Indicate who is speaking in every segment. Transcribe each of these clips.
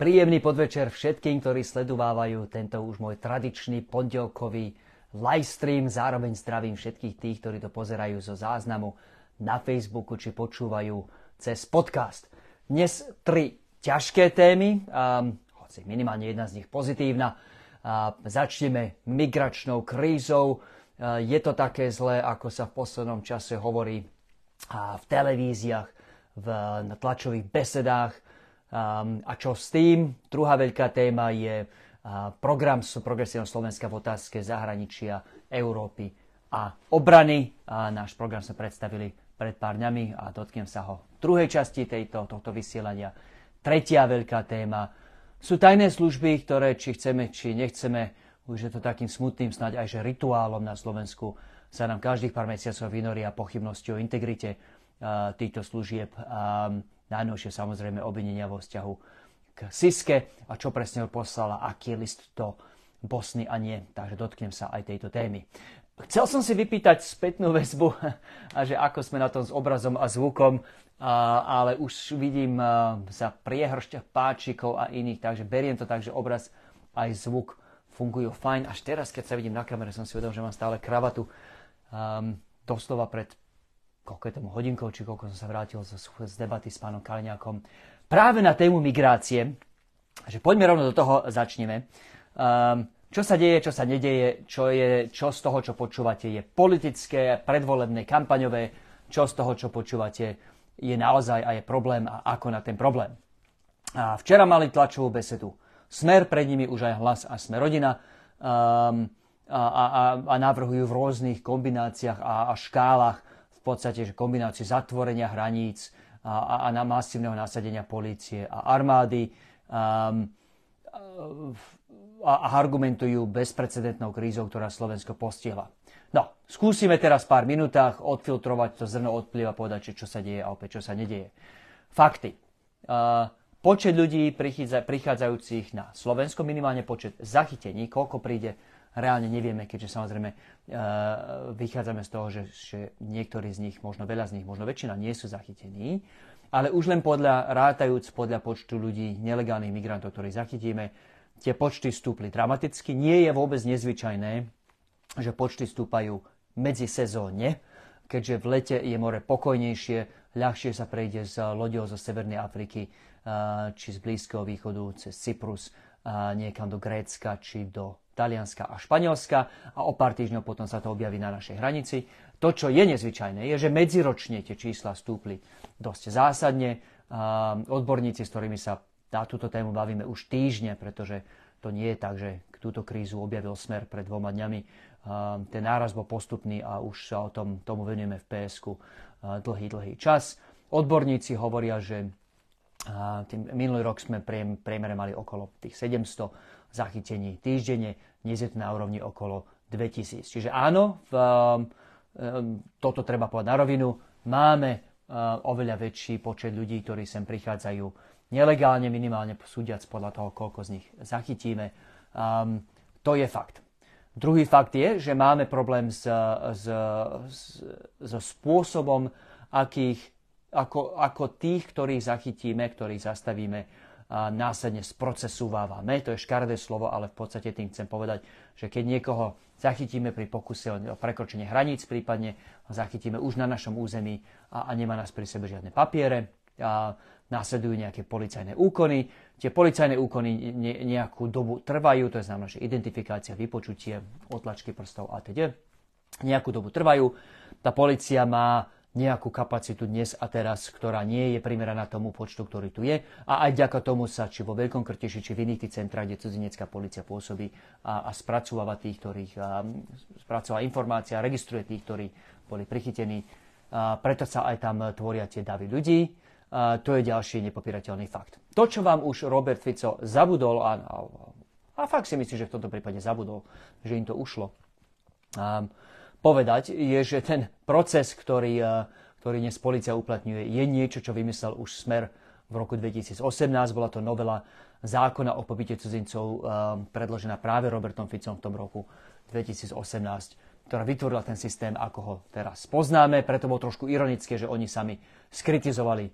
Speaker 1: Príjemný podvečer všetkým, ktorí sledovávajú tento už môj tradičný pondelkový livestream. Zároveň zdravím všetkých tých, ktorí to pozerajú zo záznamu na Facebooku či počúvajú cez podcast. Dnes tri ťažké témy, um, hoci minimálne jedna z nich pozitívna. Uh, začneme migračnou krízou. Uh, je to také zlé, ako sa v poslednom čase hovorí uh, v televíziách, v, na tlačových besedách a čo s tým? Druhá veľká téma je program Progresívneho Slovenska v otázke zahraničia, Európy a obrany. A náš program sa predstavili pred pár dňami a dotknem sa ho v druhej časti tejto, tohto vysielania. Tretia veľká téma sú tajné služby, ktoré či chceme, či nechceme, už je to takým smutným snáď aj že rituálom na Slovensku, sa nám každých pár mesiacov vynoria pochybnosti o integrite týchto služieb. Najnovšie samozrejme obvinenia vo vzťahu k Siske a čo presne poslala, aký list do Bosny a nie. Takže dotknem sa aj tejto témy. Chcel som si vypýtať spätnú väzbu, a že ako sme na tom s obrazom a zvukom, ale už vidím a, za priehršťa páčikov a iných, takže beriem to tak, že obraz aj zvuk fungujú fajn. Až teraz, keď sa vidím na kamere, som si uvedomil, že mám stále kravatu. Um, doslova pred koľko je tomu hodinkov, či koľko som sa vrátil z, z debaty s pánom Kaliňákom, práve na tému migrácie, že poďme rovno do toho, začneme. Um, čo sa deje, čo sa nedeje, čo, je, čo z toho, čo počúvate, je politické, predvolebné, kampaňové, čo z toho, čo počúvate, je naozaj a je problém a ako na ten problém. A včera mali tlačovú besedu. Smer, pred nimi už aj hlas a sme rodina. Um, a, a, a navrhujú v rôznych kombináciách a, a škálach v podstate že kombináciu zatvorenia hraníc a, a, a na masívneho nasadenia polície a armády um, a, a argumentujú bezprecedentnou krízou, ktorá Slovensko postihla. No, skúsime teraz v pár minútach odfiltrovať to zrno odpliva, povedať, čo sa deje a opäť čo sa nedieje. Fakty. Uh, počet ľudí prichádzajúcich na Slovensko, minimálne počet zachytení, koľko príde reálne nevieme, keďže samozrejme uh, vychádzame z toho, že, že niektorí z nich, možno veľa z nich, možno väčšina nie sú zachytení, ale už len podľa, rátajúc podľa počtu ľudí, nelegálnych migrantov, ktorých zachytíme, tie počty stúpli dramaticky. Nie je vôbec nezvyčajné, že počty stúpajú medzi sezónne, keďže v lete je more pokojnejšie, ľahšie sa prejde z loďou zo Severnej Afriky či z Blízkeho východu cez Cyprus niekam do Grécka či do Talianska a Španielska a o pár týždňov potom sa to objaví na našej hranici. To, čo je nezvyčajné, je, že medziročne tie čísla stúpli dosť zásadne. Odborníci, s ktorými sa na túto tému bavíme už týždne, pretože to nie je tak, že túto krízu objavil smer pred dvoma dňami. Ten náraz bol postupný a už sa o tom, tomu venujeme v PSK dlhý, dlhý čas. Odborníci hovoria, že tým, minulý rok sme priemere mali okolo tých 700 zachytení týždenne dnes je to na úrovni okolo 2000. Čiže áno, v, um, toto treba povedať na rovinu, máme uh, oveľa väčší počet ľudí, ktorí sem prichádzajú nelegálne, minimálne súdiac podľa toho, koľko z nich zachytíme. Um, to je fakt. Druhý fakt je, že máme problém s, s, s, so spôsobom, akých, ako, ako tých, ktorých zachytíme, ktorých zastavíme, následne sprocesúvávame. To je škaredé slovo, ale v podstate tým chcem povedať, že keď niekoho zachytíme pri pokuse o prekročenie hraníc, prípadne zachytíme už na našom území a, a nemá nás pri sebe žiadne papiere, a následujú nejaké policajné úkony. Tie policajné úkony ne, nejakú dobu trvajú, to je znamená, že identifikácia, vypočutie, otlačky prstov a teda nejakú dobu trvajú. Tá policia má nejakú kapacitu dnes a teraz, ktorá nie je primeraná tomu počtu, ktorý tu je. A aj ďaka tomu sa, či vo Veľkom Krteši, či v iných tých centrách, kde cudzinecká policia pôsobí a, a spracováva tých, ktorých a, spracováva informácia, registruje tých, ktorí boli prichytení. A, preto sa aj tam tvoria tie davy ľudí. A, to je ďalší nepopierateľný fakt. To, čo vám už Robert Fico zabudol, a, a, a fakt si myslím, že v tomto prípade zabudol, že im to ušlo. A, povedať, je, že ten proces, ktorý, eh, ktorý dnes policia uplatňuje, je niečo, čo vymyslel už Smer v roku 2018. Bola to novela zákona o pobyte cudzincov eh, predložená práve Robertom Ficom v tom roku 2018 ktorá vytvorila ten systém, ako ho teraz poznáme. Preto bolo trošku ironické, že oni sami skritizovali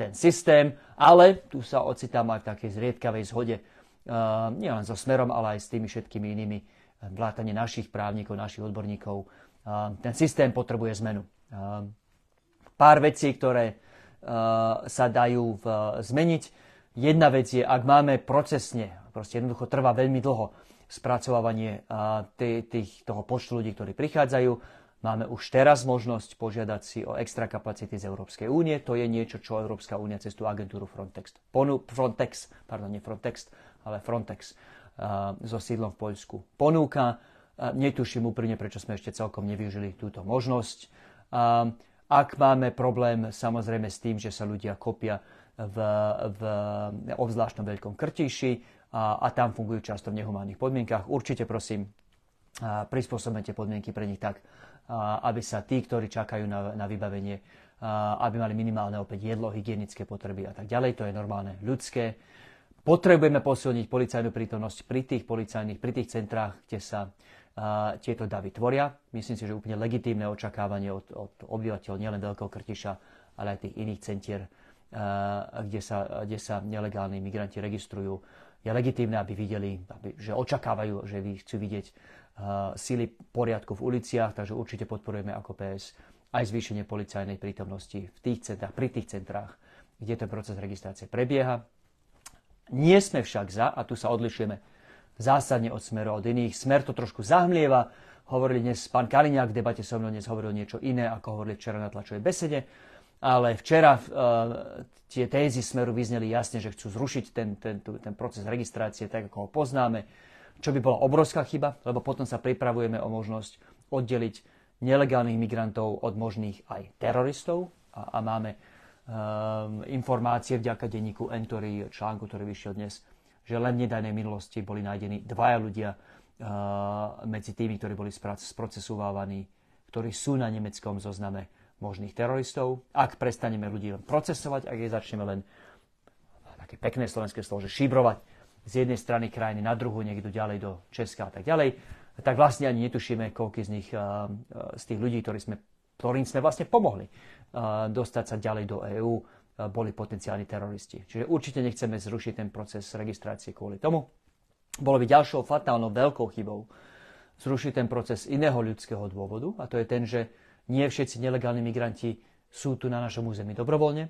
Speaker 1: ten systém, ale tu sa ocitám aj v takej zriedkavej zhode nielen so Smerom, ale aj s tými všetkými inými vlátane našich právnikov, našich odborníkov. Ten systém potrebuje zmenu. Pár vecí, ktoré sa dajú zmeniť. Jedna vec je, ak máme procesne, proste jednoducho trvá veľmi dlho spracovávanie tých, toho počtu ľudí, ktorí prichádzajú, Máme už teraz možnosť požiadať si o extra kapacity z Európskej únie. To je niečo, čo Európska únia cez tú agentúru Frontex, ponu, Frontex, pardon, nie Frontex, ale Frontex so sídlom v Poľsku ponúka. Uh, netuším úprimne, prečo sme ešte celkom nevyužili túto možnosť. Uh, ak máme problém samozrejme s tým, že sa ľudia kopia v, v obzvláštnom veľkom krtiši a, a tam fungujú často v nehumánnych podmienkach, určite prosím, prispôsobte podmienky pre nich tak, aby sa tí, ktorí čakajú na, na vybavenie, aby mali minimálne opäť jedlo, hygienické potreby a tak ďalej. To je normálne ľudské. Potrebujeme posilniť policajnú prítomnosť pri tých policajných, pri tých centrách, kde sa uh, tieto davy tvoria. Myslím si, že úplne legitímne očakávanie od, od obyvateľov nielen Veľkého Krtiša, ale aj tých iných centier, uh, kde, sa, kde sa nelegálni migranti registrujú. Je legitímne, aby videli, aby, že očakávajú, že chcú vidieť síly poriadku v uliciach, takže určite podporujeme ako PS aj zvýšenie policajnej prítomnosti v tých centrách, pri tých centrách, kde ten proces registrácie prebieha. Nie sme však za, a tu sa odlišujeme zásadne od smeru od iných. Smer to trošku zahmlieva. Hovorili dnes pán Kaliňák v debate so mnou dnes hovoril niečo iné, ako hovorili včera na tlačovej besede. Ale včera uh, tie tézy smeru vyzneli jasne, že chcú zrušiť ten, ten, ten proces registrácie tak, ako ho poznáme čo by bola obrovská chyba, lebo potom sa pripravujeme o možnosť oddeliť nelegálnych migrantov od možných aj teroristov a, a máme informácie vďaka denníku Entory, článku, ktorý vyšiel dnes, že len v nedajnej minulosti boli nájdení dvaja ľudia uh, medzi tými, ktorí boli sprocesovávaní, ktorí sú na nemeckom zozname možných teroristov. Ak prestaneme ľudí len procesovať, ak je začneme len také pekné slovenské slovo, že šibrovať, z jednej strany krajiny na druhú, niekto ďalej do Česka a tak ďalej, tak vlastne ani netušíme, koľko z nich, z tých ľudí, ktorí sme, ktorým sme vlastne pomohli dostať sa ďalej do EÚ, boli potenciálni teroristi. Čiže určite nechceme zrušiť ten proces registrácie kvôli tomu. Bolo by ďalšou fatálnou veľkou chybou zrušiť ten proces iného ľudského dôvodu, a to je ten, že nie všetci nelegálni migranti sú tu na našom území dobrovoľne,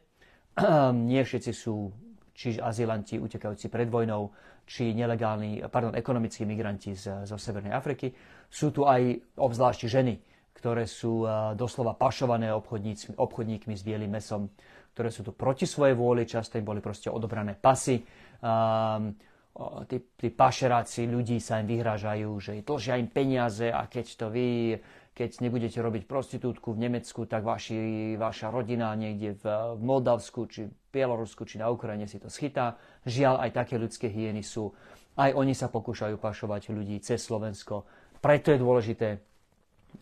Speaker 1: nie všetci sú či azylanti utekajúci pred vojnou, či nelegálni, pardon, ekonomickí migranti zo Severnej Afriky. Sú tu aj obzvlášť ženy, ktoré sú doslova pašované obchodníkmi, obchodníkmi s bielým mesom, ktoré sú tu proti svojej vôli, často im boli proste odobrané pasy. Um, tí, tí pašeráci ľudí sa im vyhrážajú, že dlžia im peniaze a keď to vy keď nebudete robiť prostitútku v Nemecku, tak vaši, vaša rodina niekde v, v Moldavsku, či Bielorusku, či na Ukrajine si to schytá. Žiaľ, aj také ľudské hyeny sú. Aj oni sa pokúšajú pašovať ľudí cez Slovensko. Preto je dôležité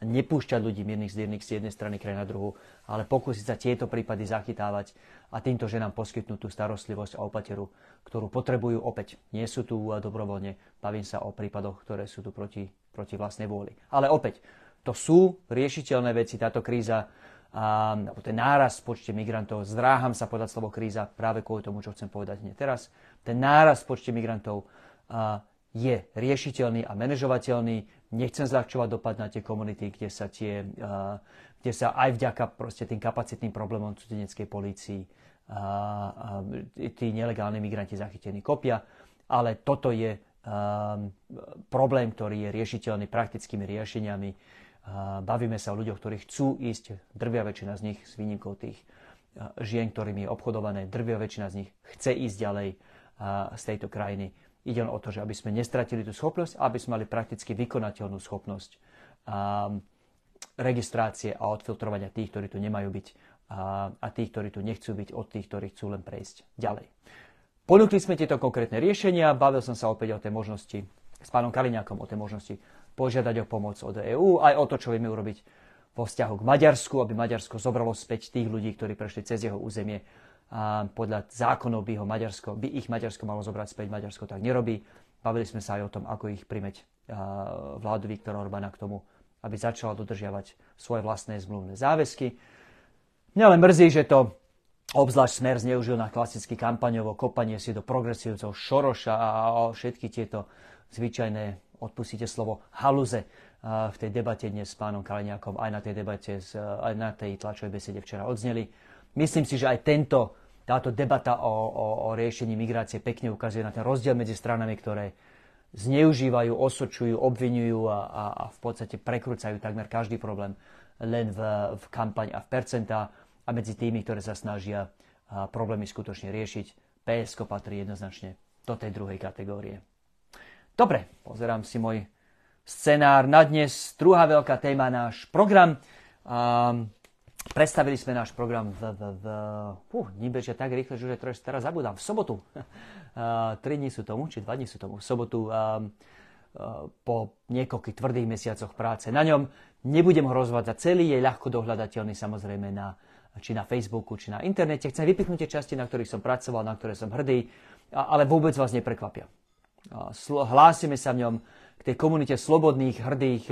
Speaker 1: nepúšťať ľudí miernych z z jednej strany kraj na druhú, ale pokúsiť sa tieto prípady zachytávať a týmto ženám poskytnúť tú starostlivosť a opateru, ktorú potrebujú opäť. Nie sú tu dobrovoľne, bavím sa o prípadoch, ktoré sú tu proti, proti vlastnej vôli. Ale opäť, to sú riešiteľné veci, táto kríza, a, alebo ten náraz v počte migrantov, zdráham sa podať slovo kríza práve kvôli tomu, čo chcem povedať hneď teraz. Ten náraz v počte migrantov a, je riešiteľný a manažovateľný. Nechcem zľahčovať dopad na tie komunity, kde sa, tie, a, kde sa aj vďaka tým kapacitným problémom cudzineckej polícii a, tí nelegálni migranti zachytení kopia, ale toto je a, problém, ktorý je riešiteľný praktickými riešeniami Bavíme sa o ľuďoch, ktorí chcú ísť, drvia väčšina z nich, s výnimkou tých žien, ktorými je obchodované, drvia väčšina z nich chce ísť ďalej z tejto krajiny. Ide len o to, že aby sme nestratili tú schopnosť, aby sme mali prakticky vykonateľnú schopnosť registrácie a odfiltrovania tých, ktorí tu nemajú byť a tých, ktorí tu nechcú byť, od tých, ktorí chcú len prejsť ďalej. Ponúkli sme tieto konkrétne riešenia, bavil som sa opäť o tej možnosti s pánom Kaliňákom o tej možnosti požiadať o pomoc od EÚ, aj o to, čo vieme urobiť vo vzťahu k Maďarsku, aby Maďarsko zobralo späť tých ľudí, ktorí prešli cez jeho územie. A podľa zákonov by, ho Maďarsko, by ich Maďarsko malo zobrať späť, Maďarsko tak nerobí. Bavili sme sa aj o tom, ako ich primeť vládu Viktora Orbána k tomu, aby začala dodržiavať svoje vlastné zmluvné záväzky. Mňa len mrzí, že to obzvlášť Smer zneužil na klasické kampaňovo kopanie si do progresívcov Šoroša a všetky tieto zvyčajné, odpustíte slovo, haluze v tej debate dnes s pánom Kaliňákom, aj na tej debate, aj na tej tlačovej besede včera odzneli. Myslím si, že aj tento, táto debata o, o, o riešení migrácie pekne ukazuje na ten rozdiel medzi stranami, ktoré zneužívajú, osočujú, obvinujú a, a, a v podstate prekrúcajú takmer každý problém len v, v kampaň a v percentá a medzi tými, ktoré sa snažia problémy skutočne riešiť. PSK patrí jednoznačne do tej druhej kategórie. Dobre, pozerám si môj scenár na dnes. Druhá veľká téma, náš program. Um, predstavili sme náš program v... v, v uh, bežia tak rýchle, že už teraz zabudám. V sobotu. Uh, tri dní sú tomu, či dva dní sú tomu. V sobotu um, uh, po niekoľkých tvrdých mesiacoch práce na ňom. Nebudem ho rozvádzať celý, je ľahko dohľadateľný samozrejme na či na Facebooku, či na internete. Chcem vypichnúť tie časti, na ktorých som pracoval, na ktoré som hrdý, ale vôbec vás neprekvapia. Hlásime sa v ňom tej komunite slobodných, hrdých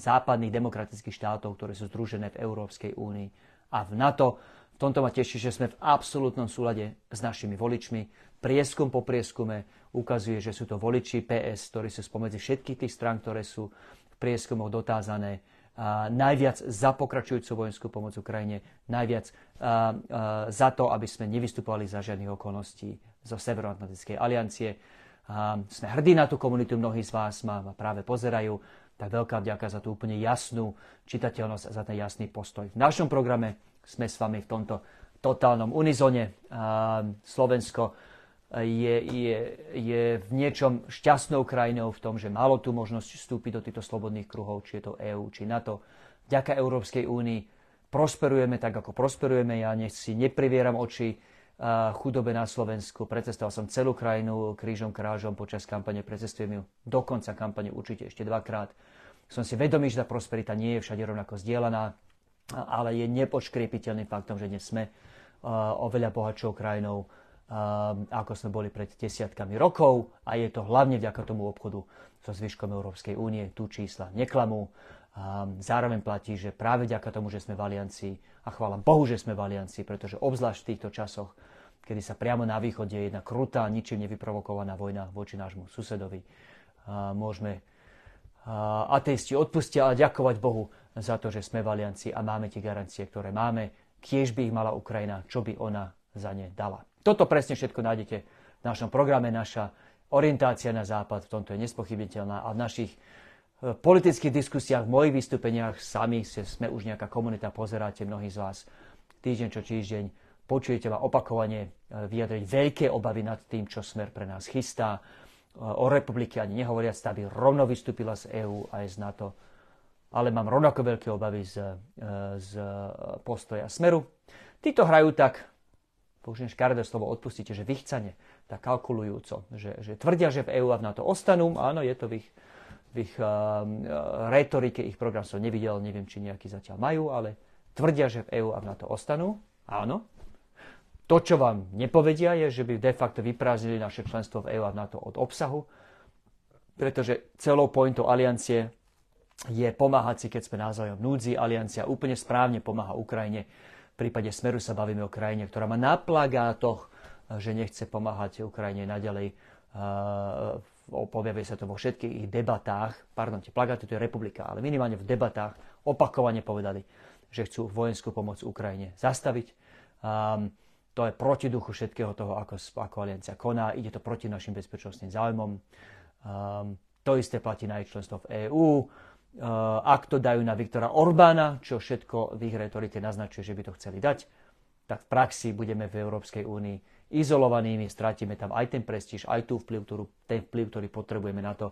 Speaker 1: západných demokratických štátov, ktoré sú združené v Európskej únii a v NATO. V tomto ma teší, že sme v absolútnom súlade s našimi voličmi. Prieskum po prieskume ukazuje, že sú to voliči PS, ktorí sú spomedzi všetkých tých strán, ktoré sú v prieskumoch dotázané najviac za pokračujúcu vojenskú pomoc Ukrajine, najviac za to, aby sme nevystupovali za žiadnych okolností zo Severoatlantickej aliancie. Sme hrdí na tú komunitu, mnohí z vás ma práve pozerajú, tak veľká vďaka za tú úplne jasnú čitateľnosť a za ten jasný postoj. V našom programe sme s vami v tomto totálnom unizone. Slovensko je, je, je v niečom šťastnou krajinou v tom, že malo tu možnosť vstúpiť do týchto slobodných kruhov, či je to EÚ, či NATO. Vďaka Európskej únii prosperujeme tak, ako prosperujeme. Ja nech si neprivieram oči chudobe na Slovensku. Precestoval som celú krajinu krížom krážom počas kampane, precestujem ju do konca kampane určite ešte dvakrát. Som si vedomý, že tá prosperita nie je všade rovnako zdieľaná, ale je nepočkriepiteľným faktom, že dnes sme oveľa bohatšou krajinou, ako sme boli pred desiatkami rokov a je to hlavne vďaka tomu obchodu so zvyškom Európskej únie. Tu čísla neklamú. Zároveň platí, že práve vďaka tomu, že sme v aliancii a chválam Bohu, že sme v aliancii, pretože obzvlášť v týchto časoch, kedy sa priamo na východe je jedna krutá, ničím nevyprovokovaná vojna voči nášmu susedovi, ehm, môžeme ateisti odpustia a ďakovať Bohu za to, že sme v aliancii a máme tie garancie, ktoré máme. Kiež by ich mala Ukrajina, čo by ona za ne dala. Toto presne všetko nájdete v našom programe. Naša orientácia na západ v tomto je nespochybniteľná a v našich politických diskusiách, v mojich vystúpeniach sami sme už nejaká komunita, pozeráte mnohí z vás týždeň čo týždeň, počujete ma opakovane e, vyjadriť veľké obavy nad tým, čo smer pre nás chystá. E, o republike ani nehovoria, aby rovno vystúpila z EÚ aj z NATO, ale mám rovnako veľké obavy z, z postoja smeru. Títo hrajú tak použijem škaredé slovo, odpustíte, že vychcane, tak kalkulujúco, že, že tvrdia, že v EÚ a v NATO ostanú, áno, je to v ich, v ich uh, retorike, ich program som nevidel, neviem, či nejaký zatiaľ majú, ale tvrdia, že v EÚ a v NATO ostanú, áno. To, čo vám nepovedia, je, že by de facto vyprázdnili naše členstvo v EÚ a v NATO od obsahu, pretože celou pointou aliancie je pomáhať si, keď sme navzájom núdzi. Aliancia úplne správne pomáha Ukrajine v prípade Smeru sa bavíme o krajine, ktorá má na plagátoch, že nechce pomáhať Ukrajine naďalej. Objavuje sa to vo všetkých ich debatách. Pardon, tie plagáty to je republika, ale minimálne v debatách opakovane povedali, že chcú vojenskú pomoc Ukrajine zastaviť. Um, to je proti duchu všetkého toho, ako, ako aliancia koná. Ide to proti našim bezpečnostným záujmom. Um, to isté platí na ich členstvo v EÚ. Eh, ak to dajú na Viktora Orbána, čo všetko v ich retorike naznačuje, že by to chceli dať, tak v praxi budeme v Európskej únii izolovanými, stratíme tam aj ten prestíž, aj tú vplyv, ktorú, ten vplyv, ktorý potrebujeme na to,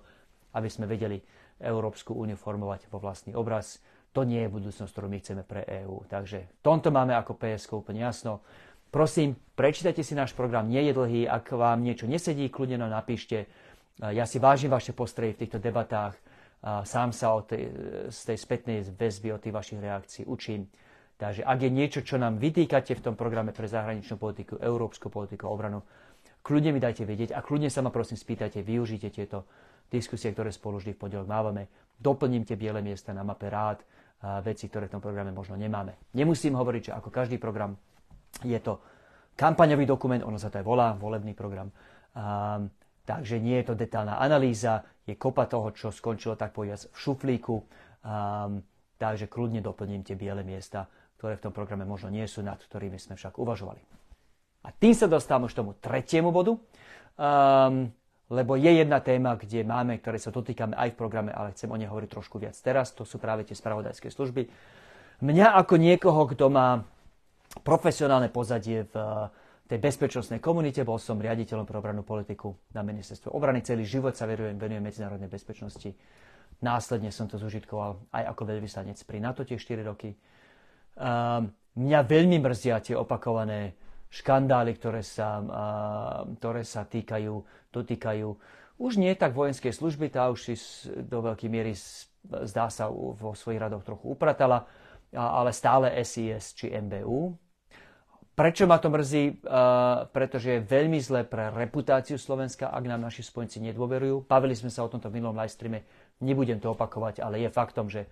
Speaker 1: aby sme vedeli Európsku úniu formovať vo vlastný obraz. To nie je budúcnosť, ktorú my chceme pre EÚ. Takže v tomto máme ako PSK úplne jasno. Prosím, prečítajte si náš program, nie je dlhý. Ak vám niečo nesedí, kľudne nám napíšte. Ja si vážim vaše postrehy v týchto debatách sám sa od tej, z tej spätnej väzby, od tých vašich reakcií učím. Takže ak je niečo, čo nám vytýkate v tom programe pre zahraničnú politiku, európsku politiku, obranu, kľudne mi dajte vedieť a kľudne sa ma prosím spýtajte, využite tieto diskusie, ktoré spolu vždy v pondelok mávame. Doplním tie biele miesta na mape rád, veci, ktoré v tom programe možno nemáme. Nemusím hovoriť, že ako každý program je to kampaňový dokument, ono sa to aj volá, volebný program. Um, takže nie je to detálna analýza, je kopa toho, čo skončilo tak povedať v šuflíku. Um, takže kľudne doplním tie biele miesta, ktoré v tom programe možno nie sú, nad ktorými sme však uvažovali. A tým sa dostávam už tomu tretiemu bodu, um, lebo je jedna téma, kde máme, ktoré sa dotýkame aj v programe, ale chcem o nej hovoriť trošku viac teraz. To sú práve tie spravodajské služby. Mňa ako niekoho, kto má profesionálne pozadie v eh, tej bezpečnostnej komunite, bol som riaditeľom pre obrannú politiku na ministerstve obrany. Celý život sa venujem, venujem medzinárodnej bezpečnosti. Následne som to zužitkoval aj ako veľvyslanec pri NATO tie 4 roky. Um, mňa veľmi mrzia tie opakované škandály, ktoré sa, ktoré sa týkajú, dotýkajú už nie tak vojenskej služby, tá už si do veľkej miery zdá sa vo svojich radoch trochu upratala, ale stále SIS či MBU. Prečo ma to mrzí? Pretože je veľmi zlé pre reputáciu Slovenska, ak nám naši spojenci nedôverujú. Bavili sme sa o tomto v minulom live streame, nebudem to opakovať, ale je faktom, že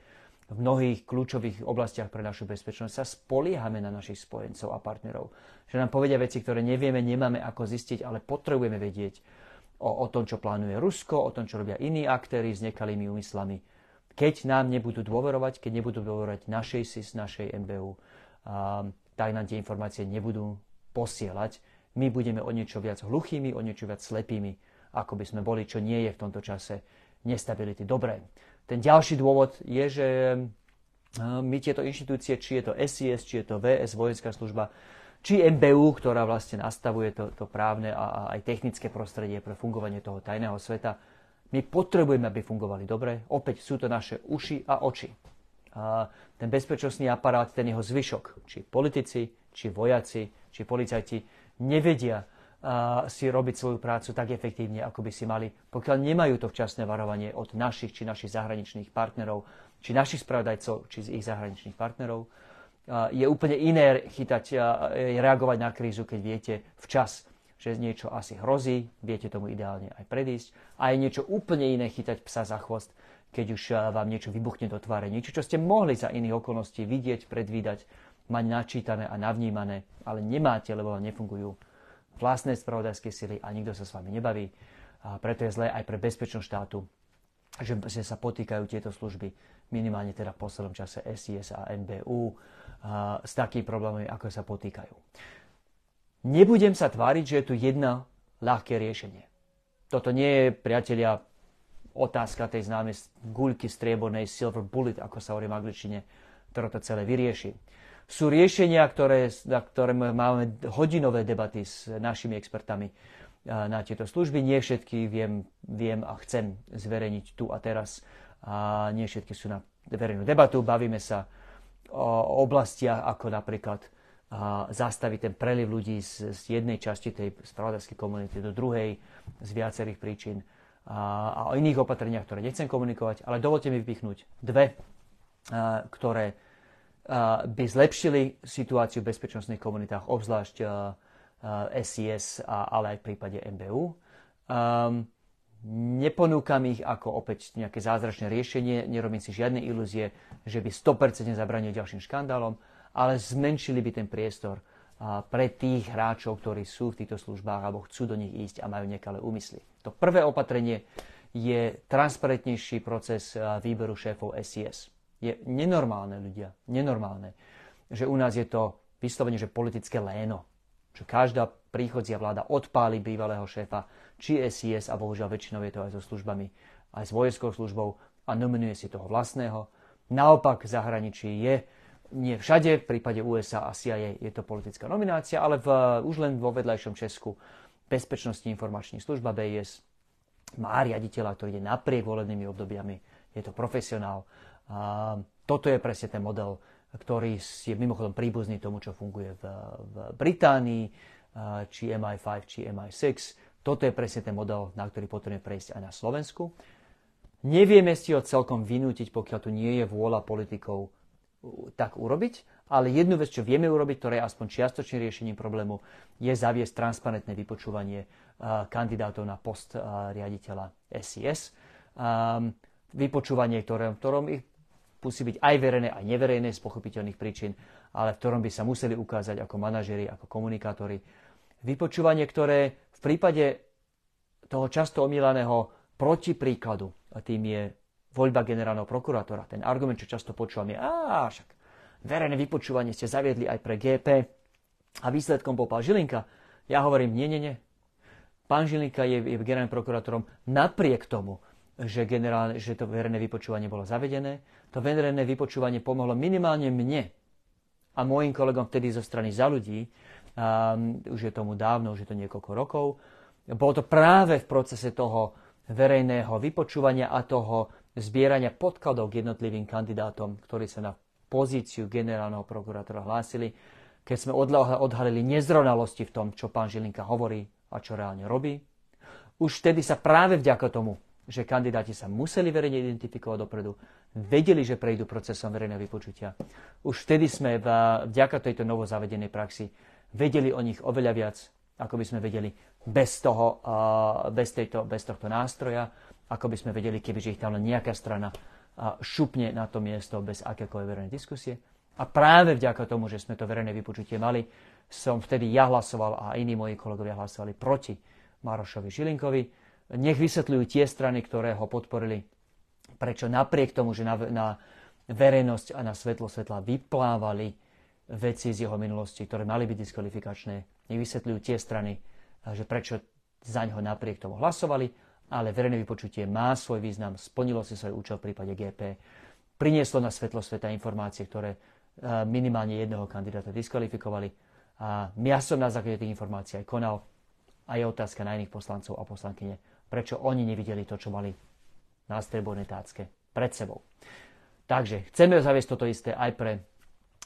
Speaker 1: v mnohých kľúčových oblastiach pre našu bezpečnosť sa spoliehame na našich spojencov a partnerov. Že nám povedia veci, ktoré nevieme, nemáme ako zistiť, ale potrebujeme vedieť o, o tom, čo plánuje Rusko, o tom, čo robia iní aktéry s nekalými úmyslami. Keď nám nebudú dôverovať, keď nebudú dôverovať našej SIS, našej MBU, a, tak nám tie informácie nebudú posielať. My budeme o niečo viac hluchými, o niečo viac slepými, ako by sme boli, čo nie je v tomto čase nestability dobré. Ten ďalší dôvod je, že my tieto inštitúcie, či je to SIS, či je to VS, vojenská služba, či MBU, ktorá vlastne nastavuje to, to právne a, a aj technické prostredie pre fungovanie toho tajného sveta, my potrebujeme, aby fungovali dobre. Opäť sú to naše uši a oči. A ten bezpečnostný aparát, ten jeho zvyšok, či politici, či vojaci, či policajti, nevedia si robiť svoju prácu tak efektívne, ako by si mali, pokiaľ nemajú to včasné varovanie od našich či našich zahraničných partnerov, či našich spravodajcov, či z ich zahraničných partnerov. Je úplne iné chytať, reagovať na krízu, keď viete včas, že niečo asi hrozí, viete tomu ideálne aj predísť. A je niečo úplne iné chytať psa za chvost, keď už vám niečo vybuchne do tváre. Niečo, čo ste mohli za iných okolností vidieť, predvídať, mať načítané a navnímané, ale nemáte, lebo vám nefungujú vlastné spravodajské sily a nikto sa s vami nebaví. A preto je zlé aj pre bezpečnosť štátu, že, že sa potýkajú tieto služby, minimálne teda v poslednom čase SIS a NBU, a s takými problémami, ako sa potýkajú. Nebudem sa tváriť, že je tu jedna ľahké riešenie. Toto nie je, priatelia, otázka tej známej guľky striebornej silver bullet, ako sa hovorí v angličtine, ktorá to celé vyrieši sú riešenia, ktoré, na ktoré máme hodinové debaty s našimi expertami na tieto služby. Nie všetky viem, viem a chcem zverejniť tu a teraz. A nie všetky sú na verejnú debatu. Bavíme sa o oblastiach ako napríklad zastaviť ten preliv ľudí z, z jednej časti tej spravodajskej komunity do druhej z viacerých príčin a, a o iných opatreniach, ktoré nechcem komunikovať, ale dovolte mi vypichnúť dve, a, ktoré by zlepšili situáciu v bezpečnostných komunitách, obzvlášť SIS, ale aj v prípade MBU. Um, neponúkam ich ako opäť nejaké zázračné riešenie, nerobím si žiadne ilúzie, že by 100% zabranili ďalším škandálom, ale zmenšili by ten priestor pre tých hráčov, ktorí sú v týchto službách alebo chcú do nich ísť a majú nekalé úmysly. To prvé opatrenie je transparentnejší proces výberu šéfov SIS je nenormálne ľudia, nenormálne, že u nás je to vyslovene, že politické léno, že každá príchodzia vláda odpáli bývalého šéfa, či SIS, a bohužiaľ väčšinou je to aj so službami, aj s vojenskou službou a nominuje si toho vlastného. Naopak v zahraničí je, nie všade, v prípade USA a CIA je to politická nominácia, ale v, už len vo vedľajšom Česku Bezpečnostní informační služba BIS má riaditeľa, ktorý ide napriek volebnými obdobiami, je to profesionál, a toto je presne ten model, ktorý je mimochodom príbuzný tomu, čo funguje v, v Británii, či MI5, či MI6. Toto je presne ten model, na ktorý potrebujeme prejsť aj na Slovensku. Nevieme si ho celkom vynútiť, pokiaľ tu nie je vôľa politikov tak urobiť, ale jednu vec, čo vieme urobiť, ktoré je aspoň čiastočným riešením problému, je zaviesť transparentné vypočúvanie kandidátov na post riaditeľa SIS. Vypočúvanie, ktoré, ktorom ich musí byť aj verejné, aj neverejné z pochopiteľných príčin, ale v ktorom by sa museli ukázať ako manažeri, ako komunikátori. Vypočúvanie, ktoré v prípade toho často omílaného protipríkladu, a tým je voľba generálneho prokurátora. Ten argument, čo často počúvam, je, a však verejné vypočúvanie ste zaviedli aj pre GP a výsledkom bol pán Žilinka. Ja hovorím, nie, nie, nie. Pán Žilinka je, je generálnym prokurátorom napriek tomu, že, generálne, že to verejné vypočúvanie bolo zavedené. To verejné vypočúvanie pomohlo minimálne mne a mojim kolegom vtedy zo strany za ľudí, um, už je tomu dávno, už je to niekoľko rokov. Bolo to práve v procese toho verejného vypočúvania a toho zbierania podkladov k jednotlivým kandidátom, ktorí sa na pozíciu generálneho prokurátora hlásili, keď sme odhalili nezrovnalosti v tom, čo pán Žilinka hovorí a čo reálne robí. Už vtedy sa práve vďaka tomu, že kandidáti sa museli verejne identifikovať dopredu, vedeli, že prejdú procesom verejného vypočutia. Už vtedy sme vďaka tejto novozavedenej praxi vedeli o nich oveľa viac, ako by sme vedeli bez, toho, bez, tejto, bez tohto nástroja, ako by sme vedeli, kebyže ich tam len nejaká strana šupne na to miesto bez akékoľvek verejnej diskusie. A práve vďaka tomu, že sme to verejné vypočutie mali, som vtedy ja hlasoval a iní moji kolegovia hlasovali proti Marošovi Žilinkovi. Nech vysvetľujú tie strany, ktoré ho podporili, prečo napriek tomu, že na, na verejnosť a na svetlo svetla vyplávali veci z jeho minulosti, ktoré mali byť diskvalifikačné, nech tie strany, že prečo za ňo napriek tomu hlasovali ale verejné vypočutie má svoj význam, splnilo si svoj účel v prípade GP, prinieslo na svetlo sveta informácie, ktoré e, minimálne jedného kandidáta diskvalifikovali. A ja som na základe tých informácií aj konal. A je otázka na iných poslancov a poslankyne, prečo oni nevideli to, čo mali na striebornej tácke pred sebou. Takže chceme zaviesť toto isté aj pre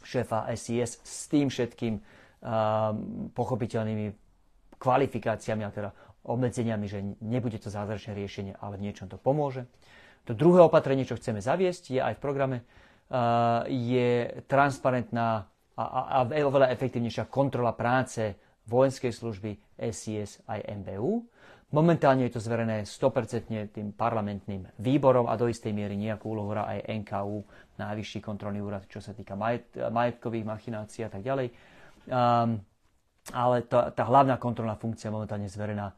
Speaker 1: šéfa SIS s tým všetkým um, pochopiteľnými kvalifikáciami, a teda obmedzeniami, že nebude to zázračné riešenie, ale v niečom to pomôže. To druhé opatrenie, čo chceme zaviesť, je aj v programe, je transparentná a, a, a oveľa efektívnejšia kontrola práce vojenskej služby SIS aj MBU. Momentálne je to zverené 100% tým parlamentným výborom a do istej miery nejakú úlohu hrá aj NKU, najvyšší kontrolný úrad, čo sa týka majet, majetkových machinácií a tak ďalej. Um, ale tá, tá hlavná kontrolná funkcia momentálne zverená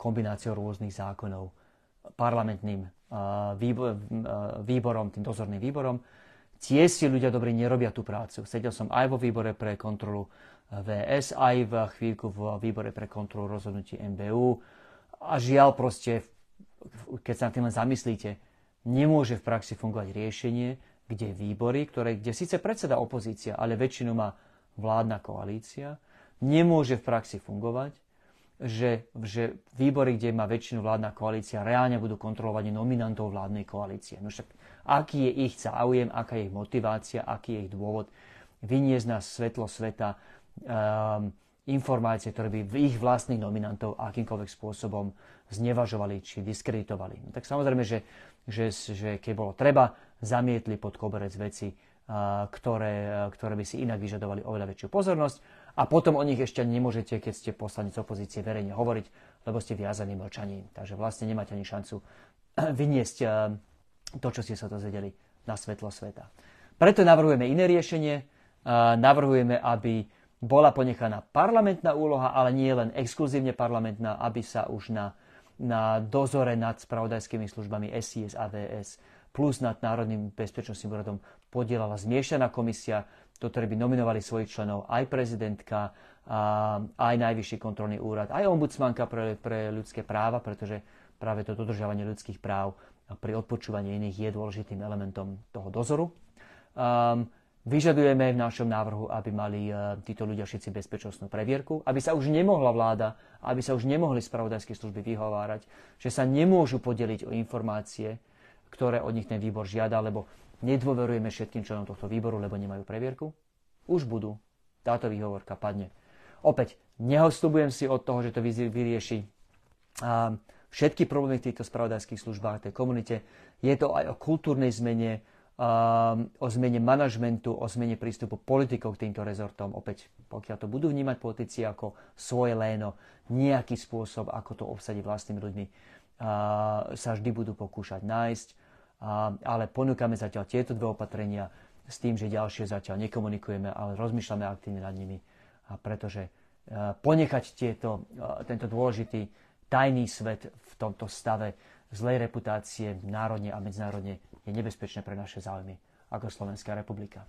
Speaker 1: kombináciou rôznych zákonov, parlamentným výborom, tým dozorným výborom. Tie si ľudia dobrí nerobia tú prácu. Sedel som aj vo výbore pre kontrolu VS, aj v chvíľku v výbore pre kontrolu rozhodnutí MBU. A žiaľ proste, keď sa na tým len zamyslíte, nemôže v praxi fungovať riešenie, kde výbory, ktoré, kde síce predseda opozícia, ale väčšinu má vládna koalícia, nemôže v praxi fungovať, že, že výbory, kde má väčšinu vládna koalícia, reálne budú kontrolovať nominantov vládnej koalície. No však aký je ich záujem, aká je ich motivácia, aký je ich dôvod vyniesť na svetlo sveta um, informácie, ktoré by ich vlastných nominantov akýmkoľvek spôsobom znevažovali či diskreditovali. No tak samozrejme, že, že, že keď bolo treba, zamietli pod koberec veci, ktoré, ktoré by si inak vyžadovali oveľa väčšiu pozornosť a potom o nich ešte nemôžete, keď ste poslanec opozície, verejne hovoriť, lebo ste viazaní mlčaním. Takže vlastne nemáte ani šancu vyniesť to, čo ste sa dozvedeli na svetlo sveta. Preto navrhujeme iné riešenie. Navrhujeme, aby bola ponechaná parlamentná úloha, ale nie len exkluzívne parlamentná, aby sa už na, na dozore nad spravodajskými službami SIS a VS plus nad Národným bezpečnostným úradom podielala zmiešaná komisia, do ktorej by nominovali svojich členov aj prezidentka, aj Najvyšší kontrolný úrad, aj ombudsmanka pre, pre ľudské práva, pretože práve to dodržiavanie ľudských práv pri odpočúvaní iných je dôležitým elementom toho dozoru. Um, vyžadujeme v našom návrhu, aby mali uh, títo ľudia všetci bezpečnostnú previerku, aby sa už nemohla vláda, aby sa už nemohli spravodajské služby vyhovárať, že sa nemôžu podeliť o informácie, ktoré od nich ten výbor žiada, lebo nedôverujeme všetkým členom tohto výboru, lebo nemajú previerku? Už budú. Táto výhovorka padne. Opäť, nehostubujem si od toho, že to vyrieši všetky problémy v týchto spravodajských službách, tej komunite. Je to aj o kultúrnej zmene, o zmene manažmentu, o zmene prístupu politikov k týmto rezortom. Opäť, pokiaľ to budú vnímať politici ako svoje léno, nejaký spôsob, ako to obsadiť vlastnými ľuďmi, sa vždy budú pokúšať nájsť ale ponúkame zatiaľ tieto dve opatrenia s tým, že ďalšie zatiaľ nekomunikujeme, ale rozmýšľame aktívne nad nimi. Pretože ponechať tieto, tento dôležitý tajný svet v tomto stave zlej reputácie národne a medzinárodne je nebezpečné pre naše záujmy ako Slovenská republika.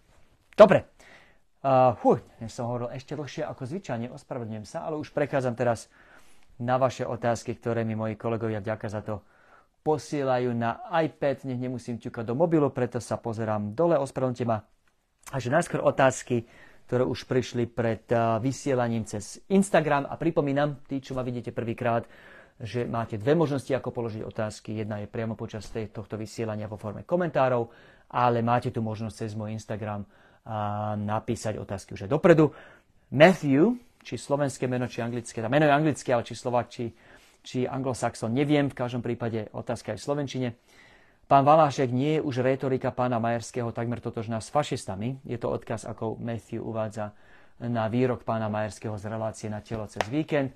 Speaker 1: Dobre, uh, fuj, dnes som hovoril ešte dlhšie ako zvyčajne, ospravedlňujem sa, ale už prechádzam teraz na vaše otázky, ktoré mi moji kolegovia vďaka za to posielajú na iPad, nech nemusím ťukať do mobilu, preto sa pozerám dole, ospravedlňte ma. A že najskôr otázky, ktoré už prišli pred vysielaním cez Instagram. A pripomínam, tí, čo ma vidíte prvýkrát, že máte dve možnosti, ako položiť otázky. Jedna je priamo počas tohto vysielania vo forme komentárov, ale máte tu možnosť cez môj Instagram napísať otázky už aj dopredu. Matthew, či slovenské meno, či anglické, meno je anglické, ale či Slovak, či či anglosaxon, neviem, v každom prípade otázka aj v slovenčine. Pán Valášek, nie je už retorika pána Majerského takmer totožná s fašistami. Je to odkaz, ako Matthew uvádza na výrok pána Majerského z relácie na telo cez víkend.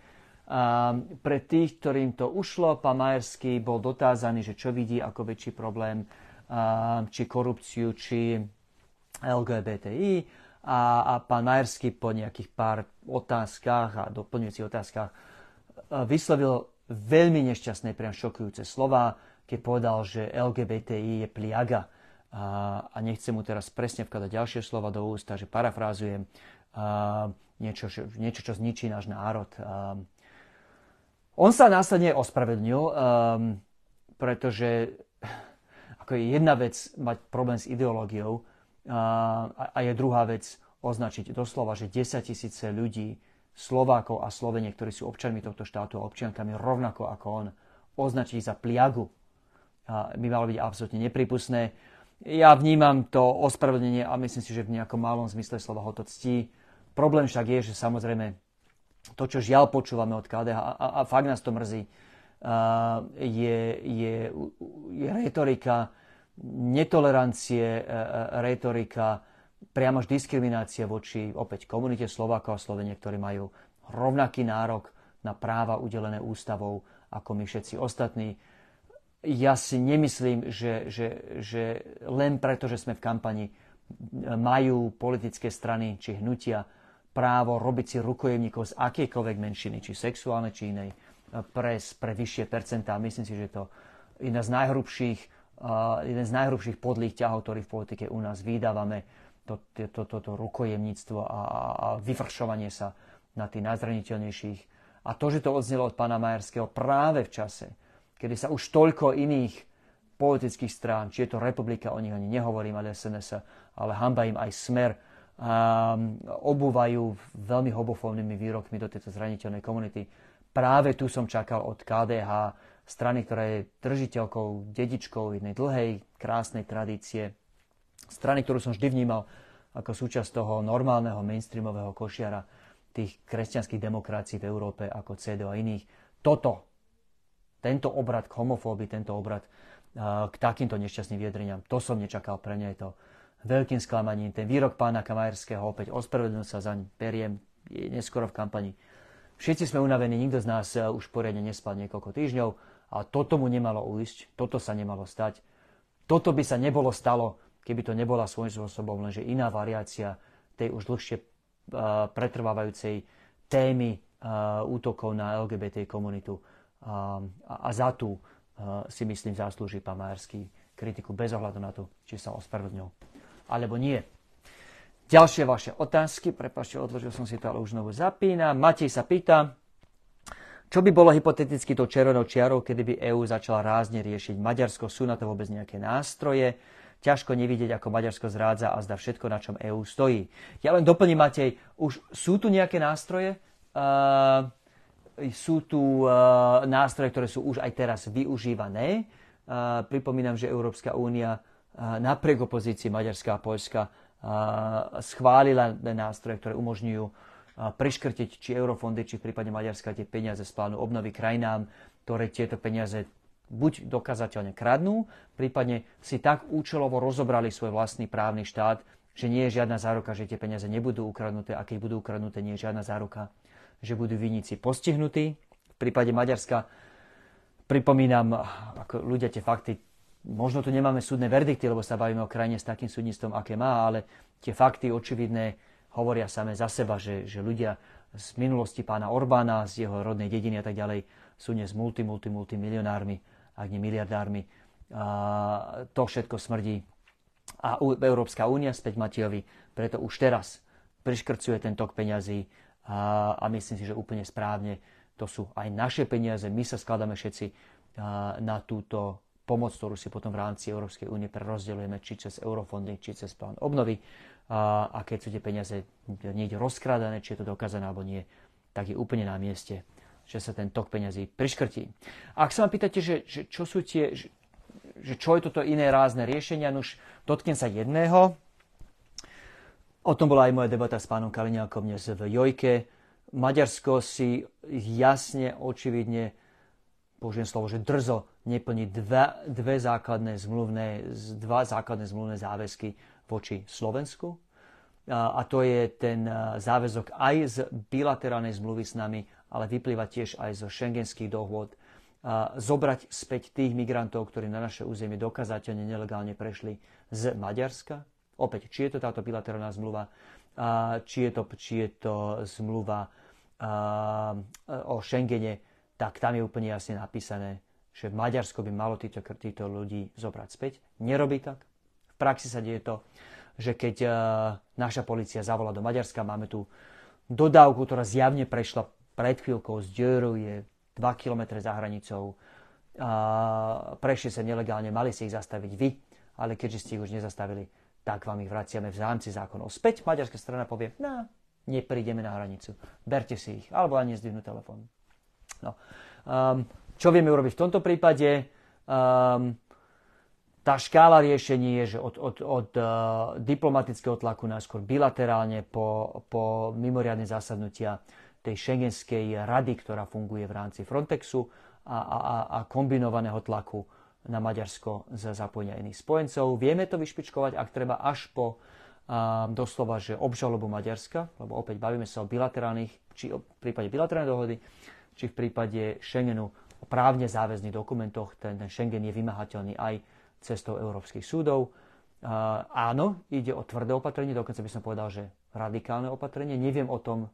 Speaker 1: A pre tých, ktorým to ušlo, pán Majerský bol dotázaný, že čo vidí ako väčší problém, a, či korupciu, či LGBTI. A, a pán Majerský po nejakých pár otázkach a doplňujúcich otázkach vyslovil veľmi nešťastné, priam šokujúce slova, keď povedal, že LGBTI je pliaga. A, a nechcem mu teraz presne vkladať ďalšie slova do ústa, že parafrázujem a, niečo, niečo, čo zničí náš národ. A, on sa následne ospravedlnil, um, pretože ako je jedna vec mať problém s ideológiou a, a je druhá vec označiť doslova, že 10 tisíce ľudí Slovákov a Slovenie, ktorí sú občanmi tohto štátu a občiankami rovnako ako on, označiť za pliagu, a by malo byť absolútne nepripustné. Ja vnímam to ospravedlnenie a myslím si, že v nejakom malom zmysle slova ho to ctí. Problém však je, že samozrejme to, čo žiaľ počúvame od KDH, a, a, a fakt nás to mrzí, uh, je, je, je retorika netolerancie, uh, retorika priamo až diskriminácia voči opäť komunite Slovákov a Slovenie, ktorí majú rovnaký nárok na práva udelené ústavou ako my všetci ostatní. Ja si nemyslím, že, že, že len preto, že sme v kampani, majú politické strany či hnutia právo robiť si rukojemníkov z akejkoľvek menšiny, či sexuálnej, či inej, pre, pre vyššie percentá. Myslím si, že to jedna z najhrubších, uh, jeden z najhrubších podlých ťahov, ktorý v politike u nás vydávame to, to, to, to rukojemníctvo a, a vyvršovanie sa na tých najzraniteľnejších. A to, že to odznelo od pána Majerského práve v čase, kedy sa už toľko iných politických strán, či je to republika, o nich ani nehovorím, ale SNS, ale hamba im aj smer, obúvajú veľmi hobofónnymi výrokmi do tejto zraniteľnej komunity. Práve tu som čakal od KDH, strany, ktorá je držiteľkou, dedičkou jednej dlhej, krásnej tradície strany, ktorú som vždy vnímal ako súčasť toho normálneho mainstreamového košiara tých kresťanských demokrácií v Európe ako CDU a iných. Toto, tento obrad k homofóbii, tento obrad k takýmto nešťastným vyjadreniam, to som nečakal pre mňa je to veľkým sklamaním. Ten výrok pána Kamajerského opäť ospravedlnil sa zaň, periem, neskoro v kampani. Všetci sme unavení, nikto z nás e, už poriadne nespal niekoľko týždňov a toto mu nemalo ujsť, toto sa nemalo stať. Toto by sa nebolo stalo, keby to nebola svojím spôsobom lenže iná variácia tej už dlhšie uh, pretrvávajúcej témy uh, útokov na LGBT komunitu. A, za tú si myslím zaslúži pán Majerský kritiku bez ohľadu na to, či sa ospravedlnil alebo nie. Ďalšie vaše otázky, prepašte, odložil som si to, ale už znovu zapínam. Matej sa pýta, čo by bolo hypoteticky tou červenou čiarou, kedy by EÚ začala rázne riešiť Maďarsko? Sú na to vôbec nejaké nástroje? ťažko nevidieť, ako Maďarsko zrádza a zda všetko, na čom EÚ stojí. Ja len doplním, Matej, už sú tu nejaké nástroje? Uh, sú tu uh, nástroje, ktoré sú už aj teraz využívané. Uh, pripomínam, že Európska únia napriek opozícii Maďarska a Poľska schválila nástroje, ktoré umožňujú priškrtiť či eurofondy, či v prípade Maďarska tie peniaze z plánu obnovy krajinám, ktoré tieto peniaze buď dokazateľne kradnú, prípadne si tak účelovo rozobrali svoj vlastný právny štát, že nie je žiadna záruka, že tie peniaze nebudú ukradnuté a keď budú ukradnuté, nie je žiadna záruka, že budú vinníci postihnutí. V prípade Maďarska pripomínam, ako ľudia tie fakty možno tu nemáme súdne verdikty, lebo sa bavíme o krajine s takým súdnictvom, aké má, ale tie fakty očividné hovoria same za seba, že, že ľudia z minulosti pána Orbána, z jeho rodnej dediny a tak ďalej sú dnes multi, multi, multi milionármi, ak nie miliardármi. A to všetko smrdí. A Európska únia späť Matiovi preto už teraz priškrcuje ten tok peňazí a, a myslím si, že úplne správne to sú aj naše peniaze. My sa skladáme všetci na túto pomoc, ktorú si potom v rámci Európskej únie prerozdeľujeme, či cez eurofondy, či cez plán obnovy. A, a keď sú tie peniaze niekde rozkrádané, či je to dokázané alebo nie, tak je úplne na mieste, že sa ten tok peňazí priškrtí. Ak sa ma pýtate, že, že čo sú tie, že, že čo je toto iné rázne riešenia, už dotknem sa jedného. O tom bola aj moja debata s pánom Kaliňákom dnes v Jojke. Maďarsko si jasne, očividne použijem slovo, že drzo neplní dva, dve základné zmluvné, dva základné zmluvné záväzky voči Slovensku. A, to je ten záväzok aj z bilaterálnej zmluvy s nami, ale vyplýva tiež aj zo šengenských dohôd. Zobrať späť tých migrantov, ktorí na naše územie dokazateľne nelegálne prešli z Maďarska. Opäť, či je to táto bilaterálna zmluva, či, je to, či je to zmluva o Schengene, tak tam je úplne jasne napísané, že Maďarsko by malo týchto, týchto ľudí zobrať späť. Nerobí tak. V praxi sa deje to, že keď uh, naša policia zavolá do Maďarska, máme tu dodávku, ktorá zjavne prešla pred chvíľkou z Dioru, je 2 km za hranicou, uh, prešli sa nelegálne, mali si ich zastaviť vy, ale keďže ste ich už nezastavili, tak vám ich vraciame v rámci zákonov. Späť maďarská strana povie, no, neprídeme na hranicu, berte si ich, alebo ani zdvihnú telefón. No. Um, čo vieme urobiť v tomto prípade? Um, tá škála riešení je, že od, od, od uh, diplomatického tlaku najskôr bilaterálne po, po mimoriadne zasadnutia tej šengenskej rady, ktorá funguje v rámci Frontexu a, a, a kombinovaného tlaku na Maďarsko za zapojenia iných spojencov. Vieme to vyšpičkovať, ak treba, až po um, doslova, že obžalobu Maďarska, lebo opäť bavíme sa o bilaterálnych, či o prípade bilaterálnej dohody, či v prípade Schengenu právne záväzných dokumentoch. Ten, ten Schengen je vymahateľný aj cestou európskych súdov. Uh, áno, ide o tvrdé opatrenie, dokonca by som povedal, že radikálne opatrenie. Neviem o tom,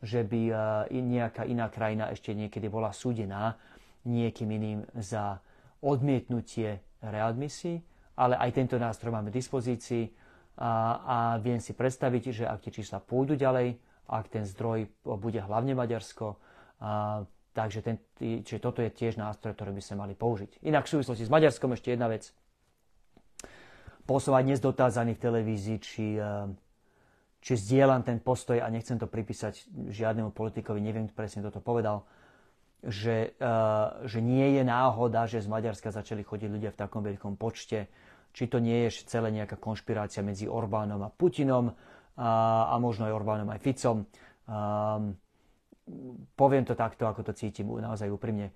Speaker 1: že by uh, nejaká iná krajina ešte niekedy bola súdená niekým iným za odmietnutie readmisí, ale aj tento nástroj máme v dispozícii a, a viem si predstaviť, že ak tie čísla pôjdu ďalej, ak ten zdroj bude hlavne Maďarsko, a, takže ten, čiže toto je tiež nástroj, ktorý by sme mali použiť. Inak v súvislosti s Maďarskom ešte jedna vec. Posúvať dnes dotázaný v televízii, či, e, či zdieľam ten postoj a nechcem to pripísať žiadnemu politikovi, neviem presne toto povedal, že, uh, že nie je náhoda, že z Maďarska začali chodiť ľudia v takom veľkom počte, či to nie je celé nejaká konšpirácia medzi Orbánom a Putinom a, a možno aj Orbánom aj Ficom. Um, poviem to takto, ako to cítim naozaj úprimne.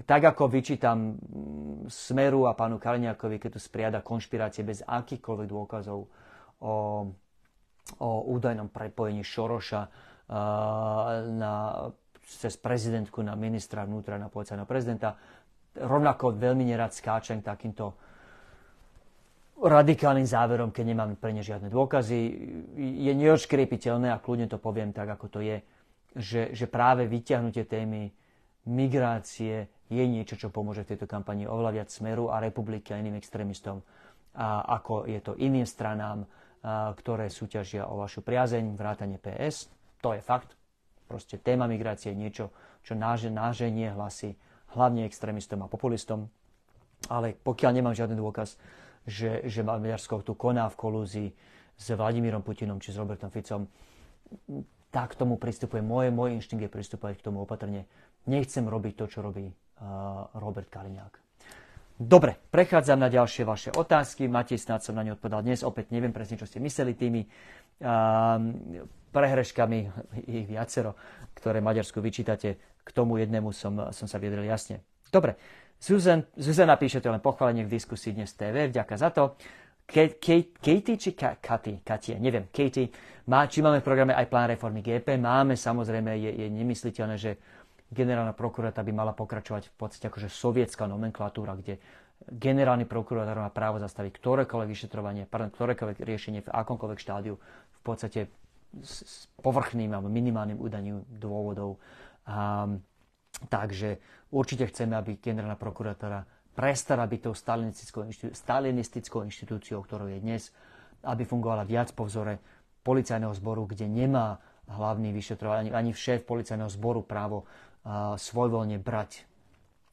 Speaker 1: Tak ako vyčítam mm, Smeru a pánu Kaliňakovi, keď tu spriada konšpirácie bez akýchkoľvek dôkazov o, o údajnom prepojení Šoroša uh, na, cez prezidentku na ministra vnútra, na policajného prezidenta. Rovnako veľmi nerad skáčem takýmto radikálnym záverom, keď nemám pre ne žiadne dôkazy. Je neočkriepiteľné a kľudne to poviem tak, ako to je že, že práve vyťahnutie témy migrácie je niečo, čo pomôže v tejto kampani oveľa smeru a republiky a iným extrémistom, a ako je to iným stranám, a, ktoré súťažia o vašu priazeň, vrátanie PS. To je fakt. Proste téma migrácie je niečo, čo náže, náženie hlasy hlavne extrémistom a populistom. Ale pokiaľ nemám žiadny dôkaz, že, že Maďarsko tu koná v kolúzii s Vladimírom Putinom či s Robertom Ficom, tak tomu pristupuje. Moje, môj inštinkt je pristupovať k tomu opatrne. Nechcem robiť to, čo robí uh, Robert Kaliňák. Dobre, prechádzam na ďalšie vaše otázky. Matej, snad som na ne odpovedal dnes. Opäť neviem presne, čo ste mysleli tými uh, prehreškami, ich viacero, ktoré Maďarsku vyčítate. K tomu jednému som, som sa vyjadril jasne. Dobre, Zuzana píše to len pochválenie v diskusii dnes TV. Vďaka za to. Katie či Katy, Katie, neviem, Katie, má, či máme v programe aj plán reformy GP, máme, samozrejme, je, je nemysliteľné, že generálna prokurátora by mala pokračovať v podstate akože sovietská nomenklatúra, kde generálny prokurátor má právo zastaviť ktorékoľvek vyšetrovanie, pardon, ktorékoľvek riešenie v akomkoľvek štádiu v podstate s povrchným alebo minimálnym údaním dôvodov. Um, takže určite chceme, aby generálna prokurátora prestala byť tou stalinistickou, stalinistickou inštitúciou, ktorou je dnes, aby fungovala viac po vzore policajného zboru, kde nemá hlavný vyšetrovateľ, ani, ani šéf policajného zboru právo uh, svojvoľne brať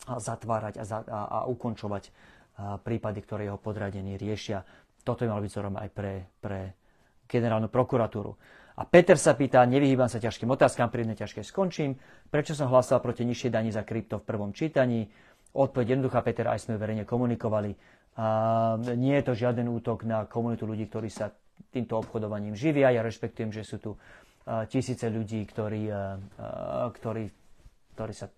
Speaker 1: a zatvárať a, za, a, a ukončovať a, prípady, ktoré jeho podradení riešia. Toto je malo byť vzorom aj pre, pre generálnu prokuratúru. A Peter sa pýta, nevyhýbam sa ťažkým otázkam, pri ťažké skončím. Prečo som hlasoval proti nižšej daní za krypto v prvom čítaní? Odpoveď jednoduchá, Peter, aj sme verejne komunikovali. A nie je to žiaden útok na komunitu ľudí, ktorí sa týmto obchodovaním živia. Ja rešpektujem, že sú tu tisíce ľudí, ktorí, ktorí, ktorí sa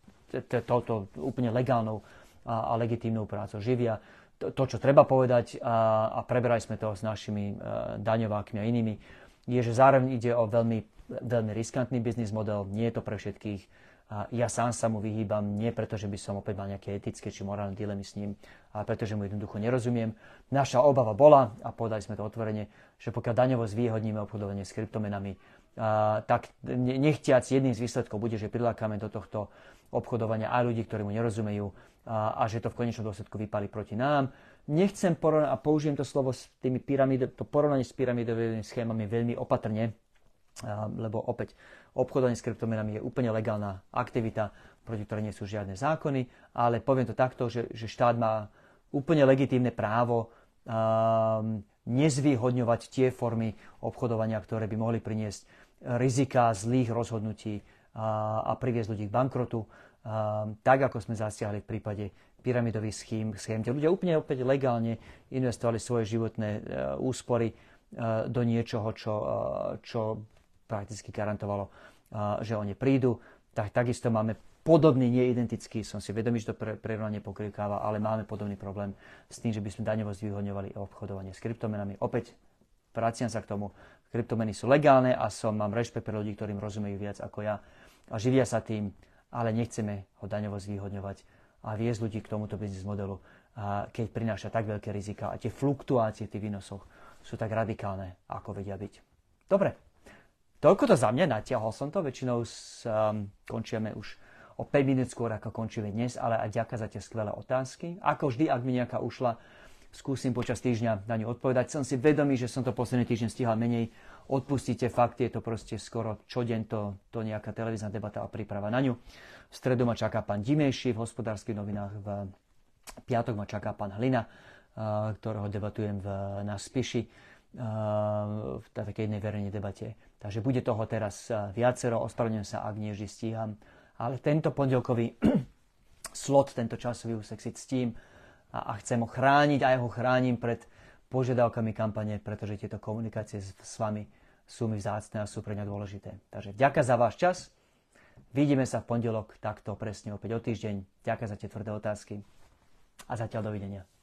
Speaker 1: touto úplne legálnou a, legitímnou prácou živia. To, čo treba povedať, a preberali sme to s našimi daňovákmi a inými, je, že zároveň ide o veľmi, veľmi riskantný biznis model, nie je to pre všetkých. A ja sám sa mu vyhýbam, nie preto, že by som opäť mal nejaké etické či morálne dilemy s ním, ale preto, že mu jednoducho nerozumiem. Naša obava bola, a povedali sme to otvorene, že pokiaľ daňovo zvýhodníme obchodovanie s kryptomenami, a, tak nechtiac jedným z výsledkov bude, že prilákame do tohto obchodovania aj ľudí, ktorí mu nerozumejú a, a že to v konečnom dôsledku vypali proti nám. Nechcem porovnať, a použijem to slovo s tými pyramid, to porovnanie s pyramidovými schémami veľmi opatrne, lebo opäť obchodovanie s kryptomenami je úplne legálna aktivita, proti ktorej nie sú žiadne zákony, ale poviem to takto, že, že štát má úplne legitímne právo um, nezvýhodňovať tie formy obchodovania, ktoré by mohli priniesť rizika zlých rozhodnutí a, a priviesť ľudí k bankrotu, a, tak ako sme zasiahli v prípade pyramidových schém, schém, kde ľudia úplne opäť legálne investovali svoje životné uh, úspory uh, do niečoho, čo, uh, čo prakticky garantovalo, že oni prídu. Tak, takisto máme podobný, nie identický, som si vedomý, že to pre, pokrývkáva, ale máme podobný problém s tým, že by sme daňovo zvýhodňovali obchodovanie s kryptomenami. Opäť vraciam sa k tomu, kryptomeny sú legálne a som, mám rešpekt pre ľudí, ktorým rozumejú viac ako ja a živia sa tým, ale nechceme ho daňovo zvýhodňovať a viesť ľudí k tomuto biznis modelu, keď prináša tak veľké rizika a tie fluktuácie v tých výnosoch sú tak radikálne, ako vedia byť. Dobre, toľko to za mňa, natiahol som to, väčšinou s, um, končíme už o 5 minút skôr, ako končíme dnes, ale aj ďakujem za tie skvelé otázky. Ako vždy, ak mi nejaká ušla, skúsim počas týždňa na ňu odpovedať. Som si vedomý, že som to posledný týždeň stihal menej. Odpustite fakt, je to proste skoro čo deň to, to nejaká televízna debata a príprava na ňu. V stredu ma čaká pán Dimejší v hospodárskych novinách, v piatok ma čaká pán Hlina, ktorého debatujem v, na Spiši v takej jednej verejnej debate. Takže bude toho teraz viacero, ospravedlňujem sa, ak nie vždy stíham, ale tento pondelkový slot, tento časový úsek si ctím a, a chcem ho chrániť a ja ho chránim pred požiadavkami kampane, pretože tieto komunikácie s, s vami sú mi vzácne a sú pre mňa dôležité. Takže ďakujem za váš čas. Vidíme sa v pondelok takto presne opäť o týždeň. Ďakujem za tie tvrdé otázky a zatiaľ dovidenia.